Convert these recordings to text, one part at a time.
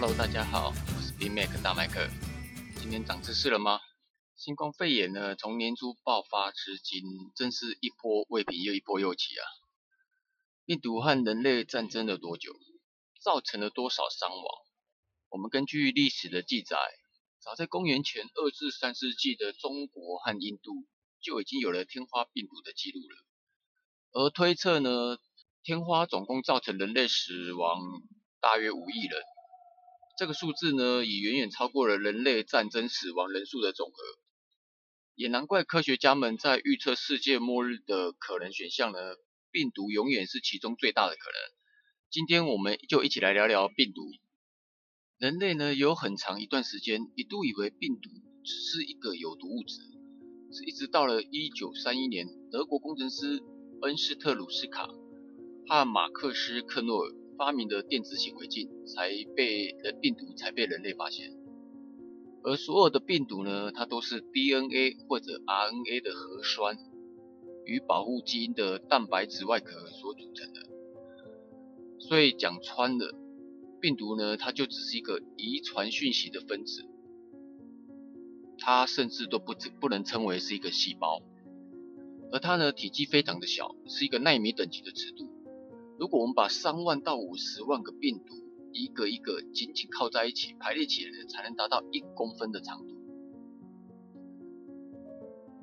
Hello，大家好，我是 B Mac 大麦克。今天长知识了吗？新冠肺炎呢，从年初爆发至今，真是一波未平又一波又起啊！病毒和人类战争了多久？造成了多少伤亡？我们根据历史的记载，早在公元前二至三世纪的中国和印度就已经有了天花病毒的记录了。而推测呢，天花总共造成人类死亡大约五亿人。这个数字呢，已远远超过了人类战争死亡人数的总和，也难怪科学家们在预测世界末日的可能选项呢，病毒永远是其中最大的可能。今天我们就一起来聊聊病毒。人类呢，有很长一段时间一度以为病毒只是一个有毒物质，是一直到了一九三一年，德国工程师恩斯特鲁斯卡和马克思克诺尔。发明的电子显微镜才被人病毒才被人类发现，而所有的病毒呢，它都是 DNA 或者 RNA 的核酸与保护基因的蛋白质外壳所组成的。所以讲穿了，病毒呢，它就只是一个遗传讯息的分子，它甚至都不不能称为是一个细胞，而它呢，体积非常的小，是一个纳米等级的尺度。如果我们把三万到五十万个病毒一个一个紧紧靠在一起排列起来，才能达到一公分的长度。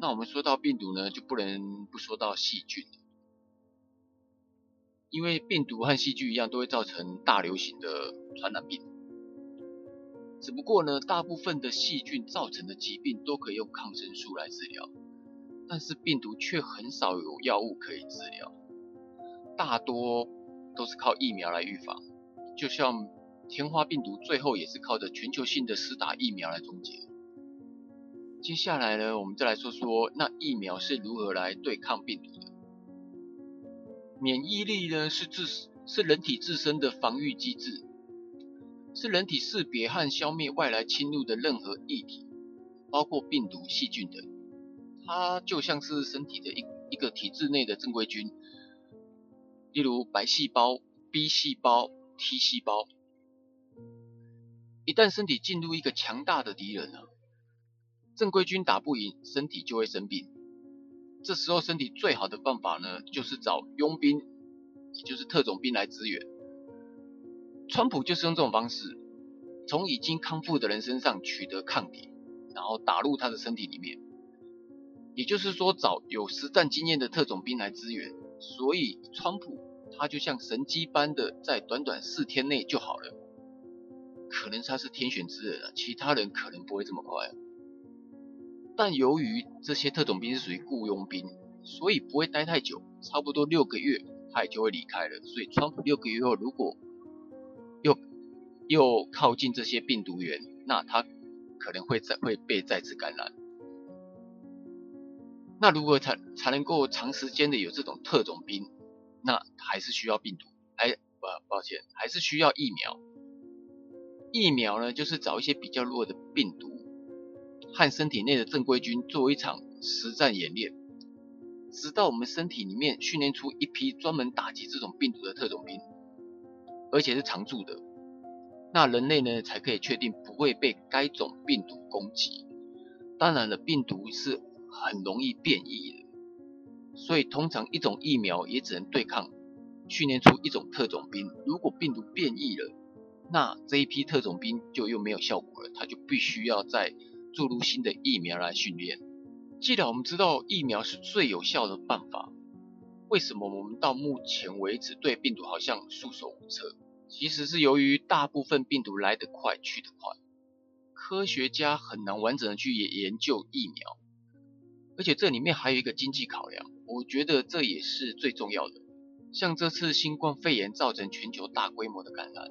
那我们说到病毒呢，就不能不说到细菌因为病毒和细菌一样，都会造成大流行的传染病。只不过呢，大部分的细菌造成的疾病都可以用抗生素来治疗，但是病毒却很少有药物可以治疗。大多都是靠疫苗来预防，就像天花病毒最后也是靠着全球性的施打疫苗来终结。接下来呢，我们再来说说那疫苗是如何来对抗病毒的。免疫力呢是自是人体自身的防御机制，是人体识别和消灭外来侵入的任何异体，包括病毒、细菌等。它就像是身体的一一个体制内的正规军。例如白细胞、B 细胞、T 细胞，一旦身体进入一个强大的敌人了，正规军打不赢，身体就会生病。这时候身体最好的办法呢，就是找佣兵，也就是特种兵来支援。川普就是用这种方式，从已经康复的人身上取得抗体，然后打入他的身体里面。也就是说，找有实战经验的特种兵来支援。所以，川普他就像神机般的在短短四天内就好了，可能他是天选之人啊，其他人可能不会这么快。但由于这些特种兵是属于雇佣兵，所以不会待太久，差不多六个月他也就会离开了。所以，川普六个月后如果又又靠近这些病毒源，那他可能会再会被再次感染。那如果才才能够长时间的有这种特种兵，那还是需要病毒，还不抱歉，还是需要疫苗。疫苗呢，就是找一些比较弱的病毒和身体内的正规军做一场实战演练，直到我们身体里面训练出一批专门打击这种病毒的特种兵，而且是常驻的，那人类呢才可以确定不会被该种病毒攻击。当然了，病毒是。很容易变异的，所以通常一种疫苗也只能对抗训练出一种特种兵。如果病毒变异了，那这一批特种兵就又没有效果了，他就必须要再注入新的疫苗来训练。既然我们知道疫苗是最有效的办法，为什么我们到目前为止对病毒好像束手无策？其实是由于大部分病毒来得快去得快，科学家很难完整的去研研究疫苗。而且这里面还有一个经济考量，我觉得这也是最重要的。像这次新冠肺炎造成全球大规模的感染，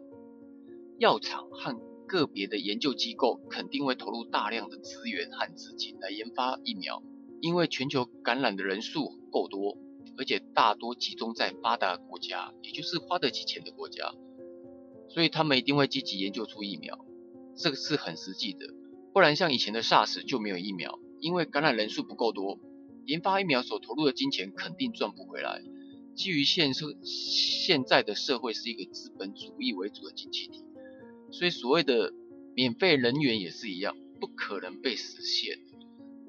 药厂和个别的研究机构肯定会投入大量的资源和资金来研发疫苗，因为全球感染的人数够多，而且大多集中在发达国家，也就是花得起钱的国家，所以他们一定会积极研究出疫苗，这个是很实际的。不然像以前的 SARS 就没有疫苗。因为感染人数不够多，研发疫苗所投入的金钱肯定赚不回来。基于现社现在的社会是一个资本主义为主的经济体，所以所谓的免费人员也是一样，不可能被实现，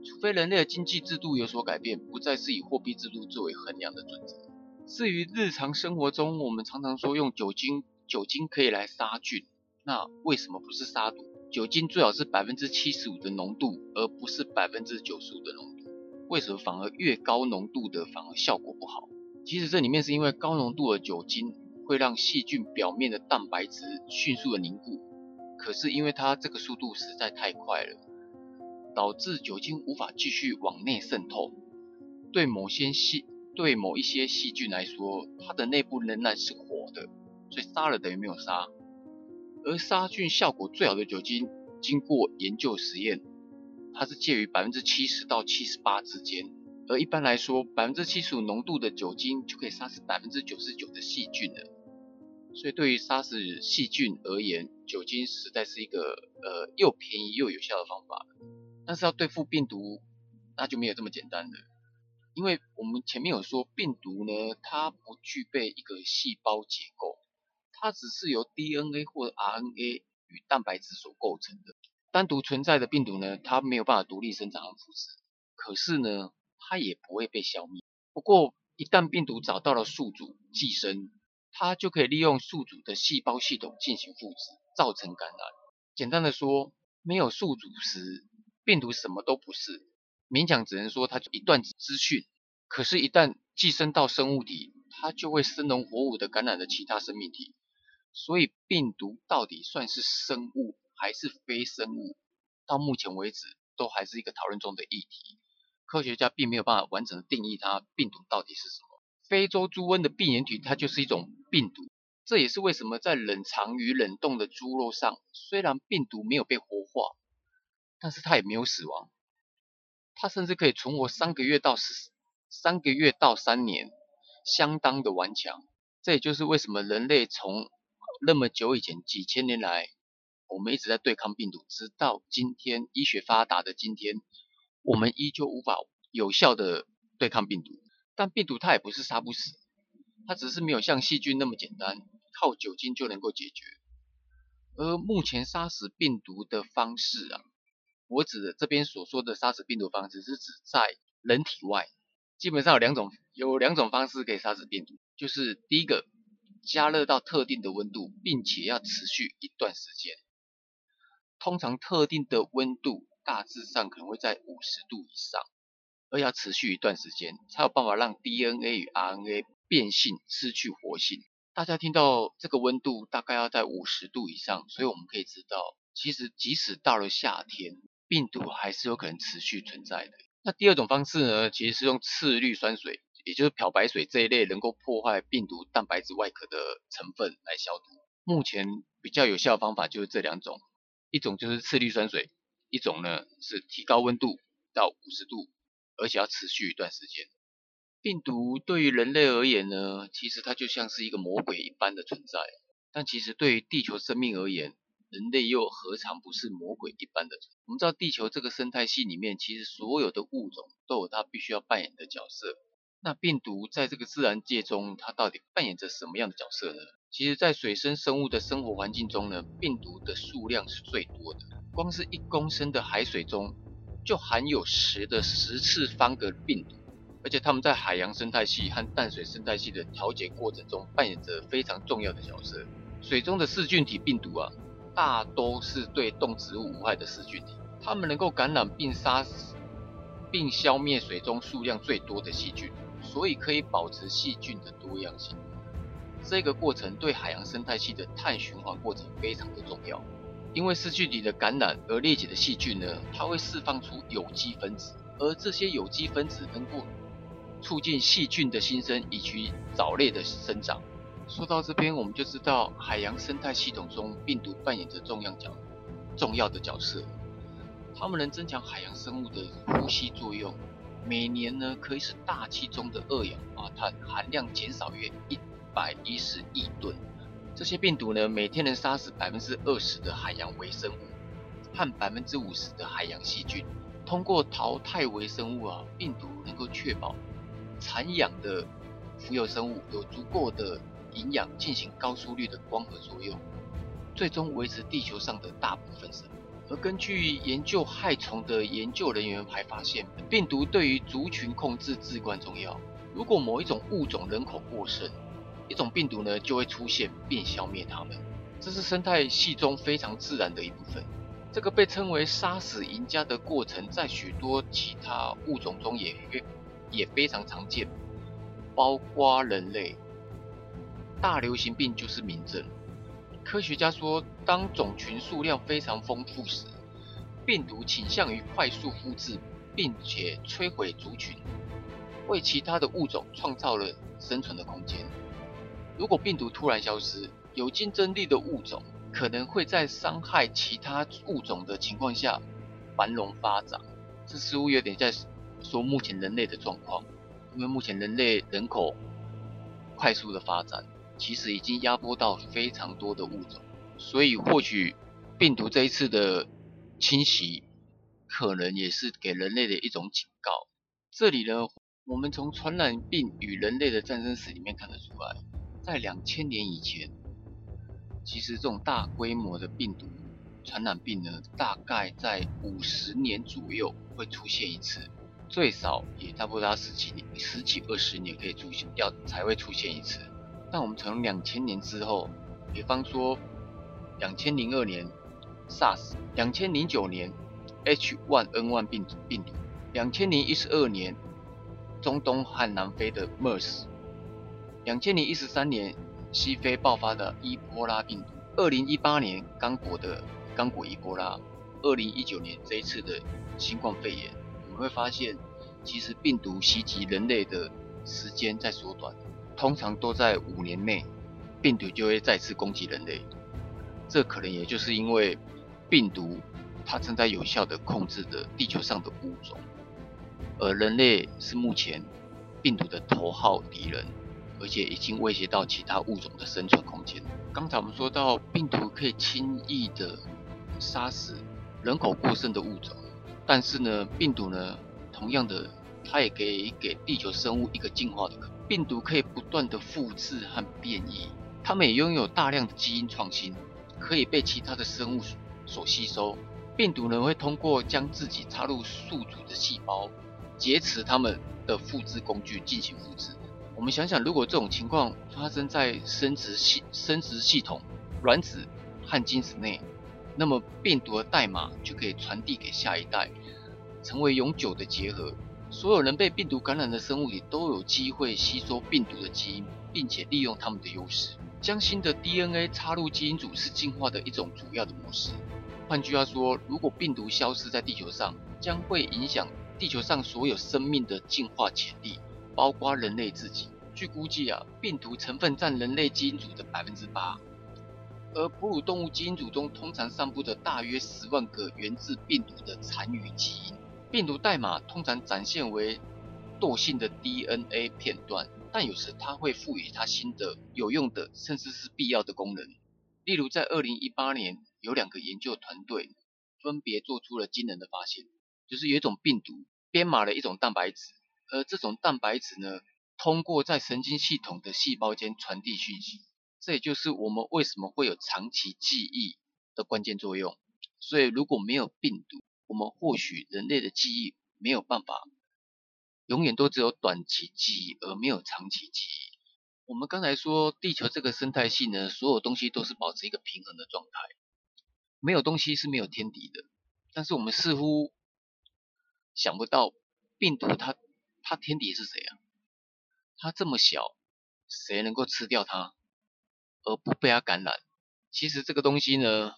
除非人类的经济制度有所改变，不再是以货币制度作为衡量的准则。至于日常生活中，我们常常说用酒精，酒精可以来杀菌，那为什么不是杀毒？酒精最好是百分之七十五的浓度，而不是百分之九十五的浓度。为什么反而越高浓度的反而效果不好？其实这里面是因为高浓度的酒精会让细菌表面的蛋白质迅速的凝固，可是因为它这个速度实在太快了，导致酒精无法继续往内渗透，对某些细对某一些细菌来说，它的内部仍然是活的，所以杀了等于没有杀。而杀菌效果最好的酒精，经过研究实验，它是介于百分之七十到七十八之间。而一般来说，百分之七十五浓度的酒精就可以杀死百分之九十九的细菌了。所以对于杀死细菌而言，酒精实在是一个呃又便宜又有效的方法。但是要对付病毒，那就没有这么简单了。因为我们前面有说，病毒呢，它不具备一个细胞结构，它只是由 DNA 或 RNA 与蛋白质所构成的。单独存在的病毒呢，它没有办法独立生长和复制，可是呢，它也不会被消灭。不过，一旦病毒找到了宿主寄生，它就可以利用宿主的细胞系统进行复制，造成感染。简单的说，没有宿主时，病毒什么都不是。勉强只能说它就一段资讯，可是，一旦寄生到生物体，它就会生龙活虎的感染了其他生命体。所以，病毒到底算是生物还是非生物，到目前为止都还是一个讨论中的议题。科学家并没有办法完整的定义它病毒到底是什么。非洲猪瘟的病原体它就是一种病毒，这也是为什么在冷藏与冷冻的猪肉上，虽然病毒没有被活化，但是它也没有死亡。它甚至可以存活三个月到十三个月到三年，相当的顽强。这也就是为什么人类从那么久以前几千年来，我们一直在对抗病毒，直到今天医学发达的今天，我们依旧无法有效的对抗病毒。但病毒它也不是杀不死，它只是没有像细菌那么简单，靠酒精就能够解决。而目前杀死病毒的方式啊。我指的这边所说的杀死病毒方式，是指在人体外，基本上有两种，有两种方式可以杀死病毒，就是第一个，加热到特定的温度，并且要持续一段时间，通常特定的温度大致上可能会在五十度以上，而要持续一段时间，才有办法让 DNA 与 RNA 变性失去活性。大家听到这个温度大概要在五十度以上，所以我们可以知道，其实即使到了夏天。病毒还是有可能持续存在的。那第二种方式呢，其实是用次氯酸水，也就是漂白水这一类能够破坏病毒蛋白质外壳的成分来消毒。目前比较有效的方法就是这两种，一种就是次氯酸水，一种呢是提高温度到五十度，而且要持续一段时间。病毒对于人类而言呢，其实它就像是一个魔鬼一般的存在，但其实对于地球生命而言，人类又何尝不是魔鬼一般的存在？我们知道地球这个生态系里面，其实所有的物种都有它必须要扮演的角色。那病毒在这个自然界中，它到底扮演着什么样的角色呢？其实，在水生生物的生活环境中呢，病毒的数量是最多的。光是一公升的海水中，就含有十的十次方个病毒。而且，它们在海洋生态系和淡水生态系的调节过程中，扮演着非常重要的角色。水中的噬菌体病毒啊。大都是对动植物无害的噬菌体，它们能够感染并杀死，并消灭水中数量最多的细菌，所以可以保持细菌的多样性。这个过程对海洋生态系的碳循环过程非常的重要。因为噬菌体的感染而裂解的细菌呢，它会释放出有机分子，而这些有机分子能够促进细菌的新生以及藻类的生长。说到这边，我们就知道海洋生态系统中病毒扮演着重要角重要的角色。它们能增强海洋生物的呼吸作用，每年呢可以使大气中的二氧化碳含量减少约一百一十亿吨。这些病毒呢每天能杀死百分之二十的海洋微生物和百分之五十的海洋细菌。通过淘汰微生物啊，病毒能够确保产氧的浮游生物有足够的。营养进行高速率的光合作用，最终维持地球上的大部分生命。而根据研究害虫的研究人员还发现，病毒对于族群控制至关重要。如果某一种物种人口过剩，一种病毒呢就会出现并消灭它们。这是生态系中非常自然的一部分。这个被称为杀死赢家的过程，在许多其他物种中也也非常常见，包括人类。大流行病就是明证。科学家说，当种群数量非常丰富时，病毒倾向于快速复制，并且摧毁族群，为其他的物种创造了生存的空间。如果病毒突然消失，有竞争力的物种可能会在伤害其他物种的情况下繁荣发展。这似乎有点在说目前人类的状况，因为目前人类人口快速的发展。其实已经压迫到非常多的物种，所以或许病毒这一次的侵袭，可能也是给人类的一种警告。这里呢，我们从传染病与人类的战争史里面看得出来，在两千年以前，其实这种大规模的病毒传染病呢，大概在五十年左右会出现一次，最少也差不多要十几年、十几二十年可以出现，要才会出现一次。但我们从两千年之后，比方说两千零二年 SARS，两千零九年 H1N1 病病毒，两千零一十二年中东和南非的 MERS，两千零一十三年西非爆发的伊波拉病毒，二零一八年刚果的刚果伊波拉，二零一九年这一次的新冠肺炎，我们会发现，其实病毒袭击人类的时间在缩短。通常都在五年内，病毒就会再次攻击人类。这可能也就是因为病毒它正在有效的控制着地球上的物种，而人类是目前病毒的头号敌人，而且已经威胁到其他物种的生存空间。刚才我们说到，病毒可以轻易的杀死人口过剩的物种，但是呢，病毒呢，同样的，它也可以给地球生物一个进化的可能。病毒可以不断的复制和变异，它们也拥有大量的基因创新，可以被其他的生物所吸收。病毒呢会通过将自己插入宿主的细胞，劫持它们的复制工具进行复制。我们想想，如果这种情况发生在生殖系生殖系统、卵子和精子内，那么病毒的代码就可以传递给下一代，成为永久的结合。所有人被病毒感染的生物里都有机会吸收病毒的基因，并且利用它们的优势。将新的 DNA 插入基因组是进化的一种主要的模式。换句话说，如果病毒消失在地球上，将会影响地球上所有生命的进化潜力，包括人类自己。据估计啊，病毒成分占人类基因组的百分之八，而哺乳动物基因组中通常散布着大约十万个源自病毒的残余基因。病毒代码通常展现为惰性的 DNA 片段，但有时它会赋予它新的有用的，甚至是必要的功能。例如，在2018年，有两个研究团队分别做出了惊人的发现，就是有一种病毒编码了一种蛋白质，而这种蛋白质呢，通过在神经系统的细胞间传递讯息，这也就是我们为什么会有长期记忆的关键作用。所以，如果没有病毒，我们或许人类的记忆没有办法永远都只有短期记忆，而没有长期记忆。我们刚才说地球这个生态系呢，所有东西都是保持一个平衡的状态，没有东西是没有天敌的。但是我们似乎想不到病毒它它天敌是谁啊？它这么小，谁能够吃掉它而不被它感染？其实这个东西呢，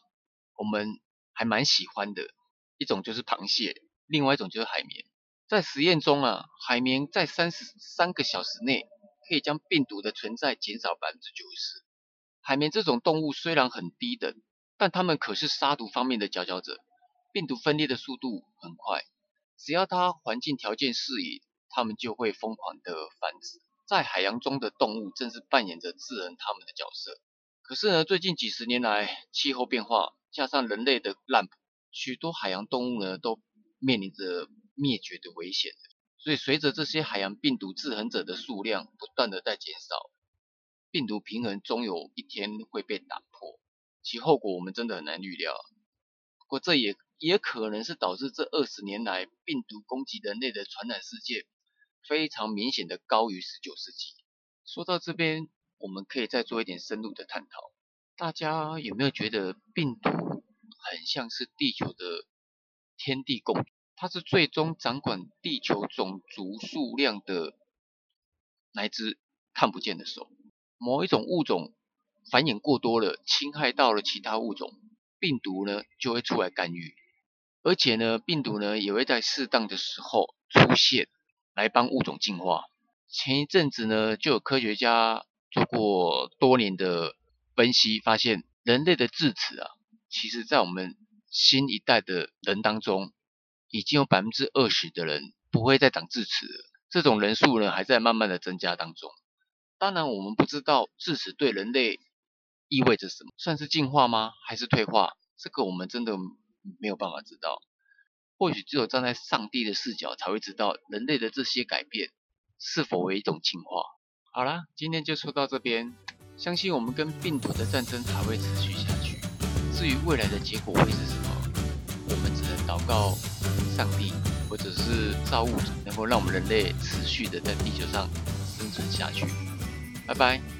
我们还蛮喜欢的。一种就是螃蟹，另外一种就是海绵。在实验中啊，海绵在三十三个小时内可以将病毒的存在减少百分之九十。海绵这种动物虽然很低等，但它们可是杀毒方面的佼佼者。病毒分裂的速度很快，只要它环境条件适宜，它们就会疯狂的繁殖。在海洋中的动物正是扮演着制衡它们的角色。可是呢，最近几十年来，气候变化加上人类的滥捕。许多海洋动物呢都面临着灭绝的危险，所以随着这些海洋病毒制衡者的数量不断的在减少，病毒平衡终有一天会被打破。其后果我们真的很难预料。不过这也也可能是导致这二十年来病毒攻击人类的传染事件非常明显的高于十九世纪。说到这边，我们可以再做一点深入的探讨。大家有没有觉得病毒很像是地球的天地共？它是最终掌管地球种族数量的那只看不见的手。某一种物种繁衍过多了，侵害到了其他物种，病毒呢就会出来干预。而且呢，病毒呢也会在适当的时候出现，来帮物种进化。前一阵子呢，就有科学家做过多年的分析，发现人类的智齿啊，其实在我们新一代的人当中，已经有百分之二十的人不会再长智齿了。这种人数呢，还在慢慢的增加当中。当然，我们不知道智齿对人类意味着什么，算是进化吗？还是退化？这个我们真的没有办法知道。或许只有站在上帝的视角，才会知道人类的这些改变。是否为一种进化？好啦，今天就说到这边。相信我们跟病毒的战争还会持续下去。至于未来的结果会是什么，我们只能祷告上帝或者是造物主，能够让我们人类持续的在地球上生存下去。拜拜。